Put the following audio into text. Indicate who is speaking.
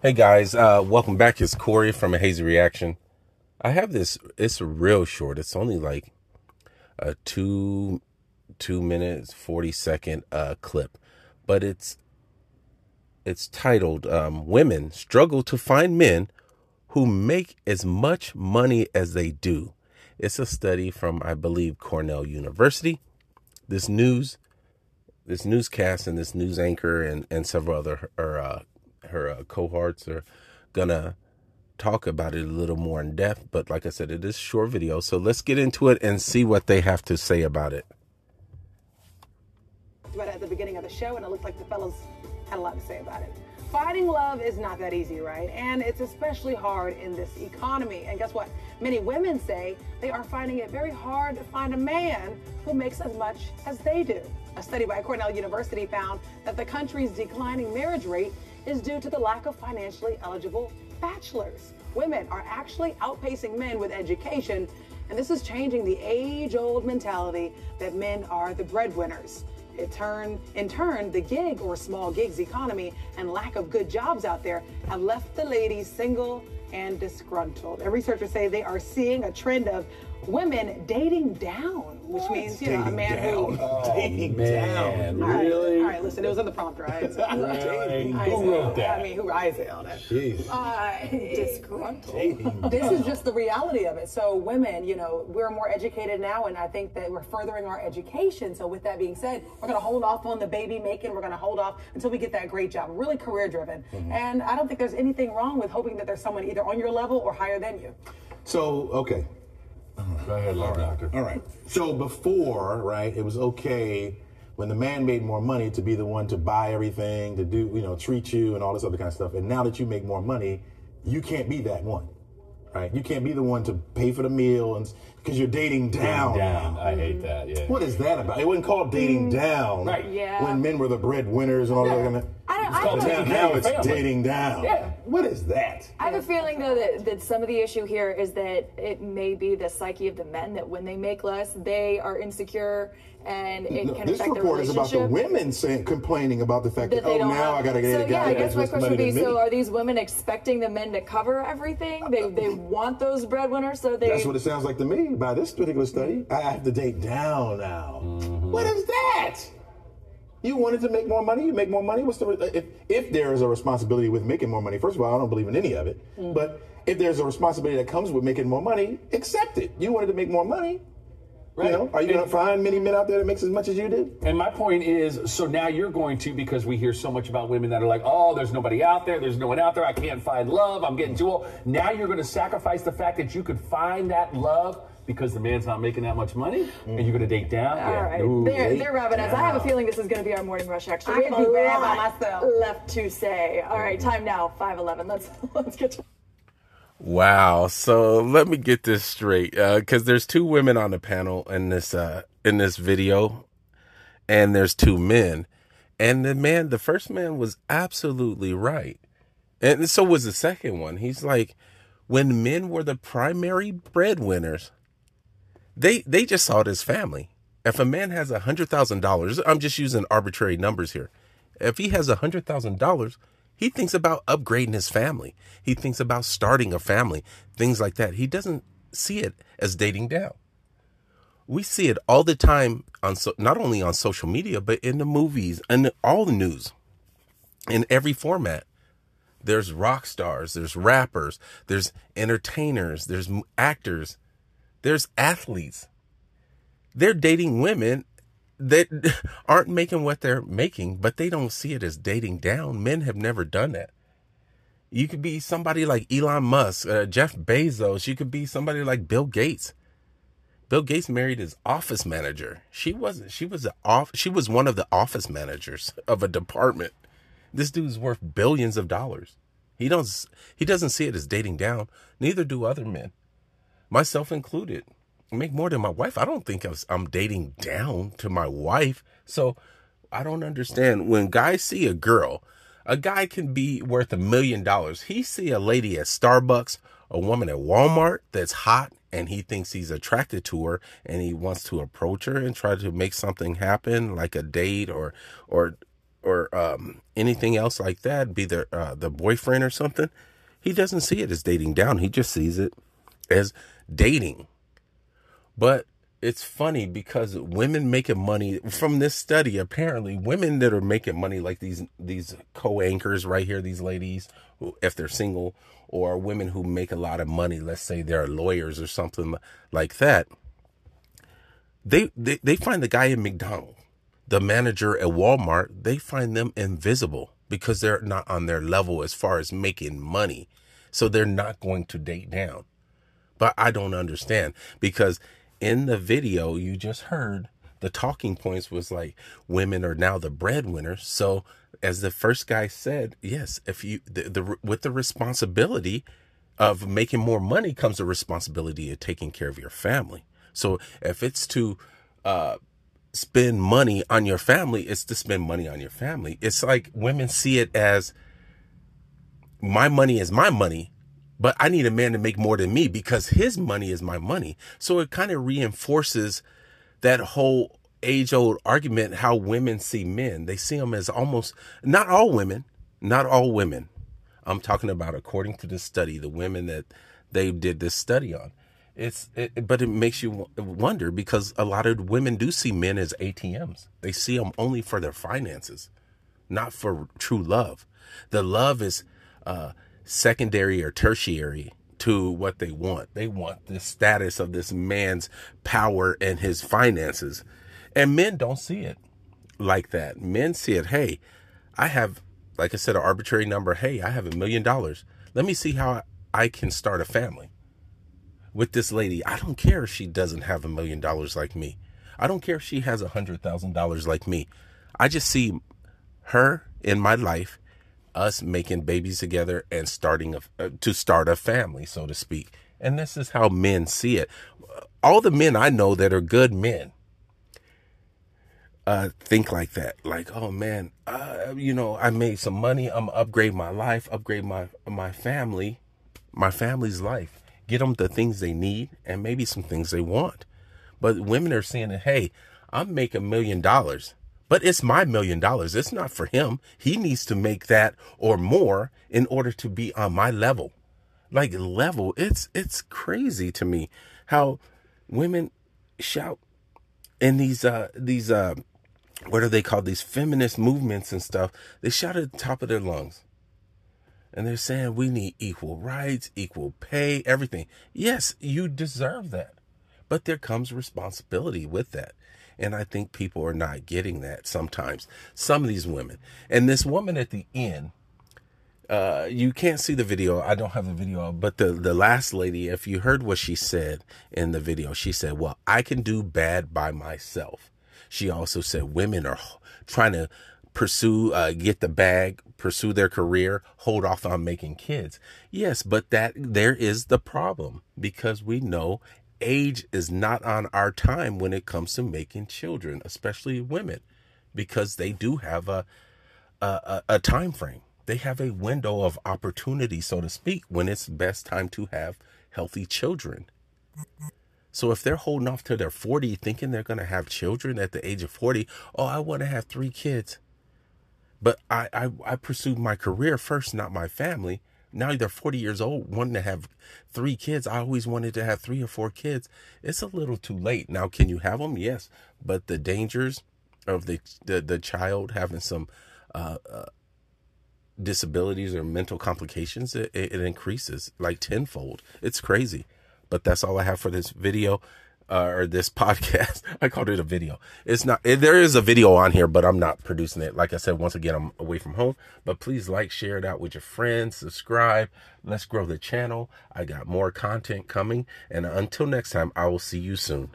Speaker 1: Hey guys, uh, welcome back. It's Corey from a Hazy Reaction. I have this. It's real short. It's only like a two two minutes forty second uh, clip, but it's it's titled um, "Women Struggle to Find Men Who Make as Much Money as They Do." It's a study from I believe Cornell University. This news, this newscast, and this news anchor and and several other or, uh, her uh, cohorts are gonna talk about it a little more in depth. But like I said, it is short video, so let's get into it and see what they have to say about it.
Speaker 2: Right at the beginning of the show, and it looked like the fellas had a lot to say about it. Finding love is not that easy, right? And it's especially hard in this economy. And guess what? Many women say they are finding it very hard to find a man who makes as much as they do. A study by Cornell University found that the country's declining marriage rate is due to the lack of financially eligible bachelors. Women are actually outpacing men with education, and this is changing the age old mentality that men are the breadwinners. It turn, in turn, the gig or small gigs economy and lack of good jobs out there have left the ladies single and disgruntled. And researchers say they are seeing a trend of women dating down, which what? means you know a man
Speaker 3: down.
Speaker 2: who
Speaker 3: oh, dating
Speaker 4: man,
Speaker 2: all right,
Speaker 4: really?
Speaker 2: All right, listen, it was in the prompter. Right?
Speaker 4: really? Who wrote that?
Speaker 2: I mean, who I say on it?
Speaker 3: Jeez.
Speaker 2: Uh, disgruntled. This is just the reality of it. So women, you know, we're more educated now, and I think that we're furthering our education. So with that being said, we're going to hold off on the baby making. We're going to hold off until we get that great job. Really career driven, mm-hmm. and I don't think there's anything wrong with hoping that there's someone either on your level or higher than you.
Speaker 3: So okay,
Speaker 4: Go ahead, Love
Speaker 3: All right.
Speaker 4: Doctor.
Speaker 3: All right. So before, right, it was okay when the man made more money to be the one to buy everything, to do, you know, treat you and all this other kind of stuff. And now that you make more money, you can't be that one. Right? You can't be the one to pay for the meal and because you're dating down.
Speaker 4: Dating down. I hate that. Yeah.
Speaker 3: What is that about? It wasn't called dating mm. down.
Speaker 4: Right.
Speaker 2: Yeah.
Speaker 3: When men were the breadwinners and all
Speaker 4: Yeah.
Speaker 3: that kind of.
Speaker 2: I don't-
Speaker 3: It's
Speaker 2: I
Speaker 3: called
Speaker 2: don't-
Speaker 3: dating
Speaker 4: Now
Speaker 3: now. It's dating down.
Speaker 4: Yeah.
Speaker 3: What is that?
Speaker 5: I have a feeling though that, that some of the issue here is that it may be the psyche of the men that when they make less, they are insecure and it
Speaker 3: No,
Speaker 5: can
Speaker 3: this
Speaker 5: affect their
Speaker 3: report is about the women saying, complaining about the fact that,
Speaker 5: that they
Speaker 3: oh,
Speaker 5: don't
Speaker 3: now
Speaker 5: have.
Speaker 3: I got to get
Speaker 5: so,
Speaker 3: a guy
Speaker 5: yeah, I guess my question
Speaker 3: money
Speaker 5: would be. So, are these women expecting the men to cover everything? They they want those breadwinners, so they.
Speaker 3: That's what it sounds like to me by this particular study. I have to date down now.
Speaker 4: Mm-hmm.
Speaker 3: What is that? You wanted to make more money. You make more money. What's the if if there is a responsibility with making more money? First of all, I don't believe in any of it.
Speaker 4: Mm.
Speaker 3: But if there's a responsibility that comes with making more money, accept it. You wanted to make more money.
Speaker 4: Right.
Speaker 3: You know, are you going to find many men out there that makes as much as you did?
Speaker 4: And my point is, so now you're going to, because we hear so much about women that are like, oh, there's nobody out there, there's no one out there, I can't find love, I'm getting too old. Now you're going to sacrifice the fact that you could find that love because the man's not making that much money, and you're going to date down.
Speaker 5: All
Speaker 4: yeah.
Speaker 5: right,
Speaker 4: Ooh,
Speaker 5: they're,
Speaker 4: date
Speaker 5: they're wrapping us. I have a feeling this is going to be our morning rush. Actually,
Speaker 2: I
Speaker 5: we
Speaker 2: could
Speaker 5: have a
Speaker 2: be bad by
Speaker 5: lot
Speaker 2: myself.
Speaker 5: left to say. All right, time now, five eleven. Let's let's get to.
Speaker 1: Wow. So let me get this straight, because there's two women on the panel in this uh, in this video, and there's two men, and the man, the first man was absolutely right, and so was the second one. He's like, when men were the primary breadwinners, they they just saw it as family. If a man has a hundred thousand dollars, I'm just using arbitrary numbers here. If he has a hundred thousand dollars, he thinks about upgrading his family. He thinks about starting a family, things like that. He doesn't see it as dating down. We see it all the time on so, not only on social media but in the movies and all the news, in every format. There's rock stars, there's rappers, there's entertainers, there's actors, there's athletes. They're dating women that aren't making what they're making, but they don't see it as dating down. Men have never done that. You could be somebody like Elon Musk, uh, Jeff Bezos. You could be somebody like Bill Gates. Bill Gates married his office manager. She wasn't. She was a off. She was one of the office managers of a department. This dude's worth billions of dollars. He don't. He doesn't see it as dating down. Neither do other men, myself included. Make more than my wife. I don't think I'm dating down to my wife. So I don't understand when guys see a girl. A guy can be worth a million dollars. He see a lady at Starbucks, a woman at Walmart that's hot, and he thinks he's attracted to her, and he wants to approach her and try to make something happen, like a date or or or um, anything else like that, be the uh, the boyfriend or something, he doesn't see it as dating down. He just sees it as dating. But it's funny because women making money from this study apparently women that are making money like these these co-anchors right here these ladies if they're single or women who make a lot of money let's say they're lawyers or something like that they they, they find the guy in McDonald's the manager at Walmart they find them invisible because they're not on their level as far as making money so they're not going to date down but I don't understand because in the video you just heard, the talking points was like women are now the breadwinners. So as the first guy said, yes, if you the, the with the responsibility of making more money comes the responsibility of taking care of your family. So if it's to uh spend money on your family, it's to spend money on your family. It's like women see it as my money is my money but I need a man to make more than me because his money is my money. So it kind of reinforces that whole age old argument how women see men. They see them as almost, not all women, not all women. I'm talking about according to the study, the women that they did this study on. It's, it, but it makes you wonder because a lot of women do see men as ATMs. They see them only for their finances, not for true love. The love is, uh, secondary or tertiary to what they want. They want the status of this man's power and his finances. And men don't see it like that. Men see it, hey, I have, like I said, an arbitrary number. Hey, I have a million dollars. Let me see how I can start a family with this lady. I don't care if she doesn't have a million dollars like me. I don't care if she has a hundred thousand dollars like me. I just see her in my life us making babies together and starting a, uh, to start a family, so to speak. And this is how men see it. All the men I know that are good men uh, think like that. Like, oh man, uh, you know, I made some money. I'm upgrade my life, upgrade my my family, my family's life. Get them the things they need and maybe some things they want. But women are saying, hey, I'm making a million dollars. But it's my million dollars. It's not for him. He needs to make that or more in order to be on my level. Like level, it's it's crazy to me how women shout in these uh these uh what are they called these feminist movements and stuff they shout at the top of their lungs and they're saying we need equal rights equal pay everything yes you deserve that but there comes responsibility with that and I think people are not getting that sometimes. Some of these women. And this woman at the end, uh, you can't see the video. I don't have the video, but the, the last lady, if you heard what she said in the video, she said, Well, I can do bad by myself. She also said women are trying to pursue, uh, get the bag, pursue their career, hold off on making kids. Yes, but that there is the problem because we know age is not on our time when it comes to making children, especially women, because they do have a a, a time frame. They have a window of opportunity, so to speak, when it's best time to have healthy children. So if they're holding off till they're 40, thinking they're going to have children at the age of 40, oh, I want to have three kids. But I, I, I pursued my career first, not my family now they're 40 years old wanting to have three kids. I always wanted to have three or four kids. It's a little too late. Now can you have them yes. But the dangers of the the, the child having some uh, uh, disabilities or mental complications it, it increases like tenfold. It's crazy. But that's all i have for this video uh, or this podcast. I called it a video. It's not, it, there is a video on here, but I'm not producing it. Like I said, once again, I'm away from home, but please like, share it out with your friends, subscribe. Let's grow the channel. I got more content coming. And until next time, I will see you soon.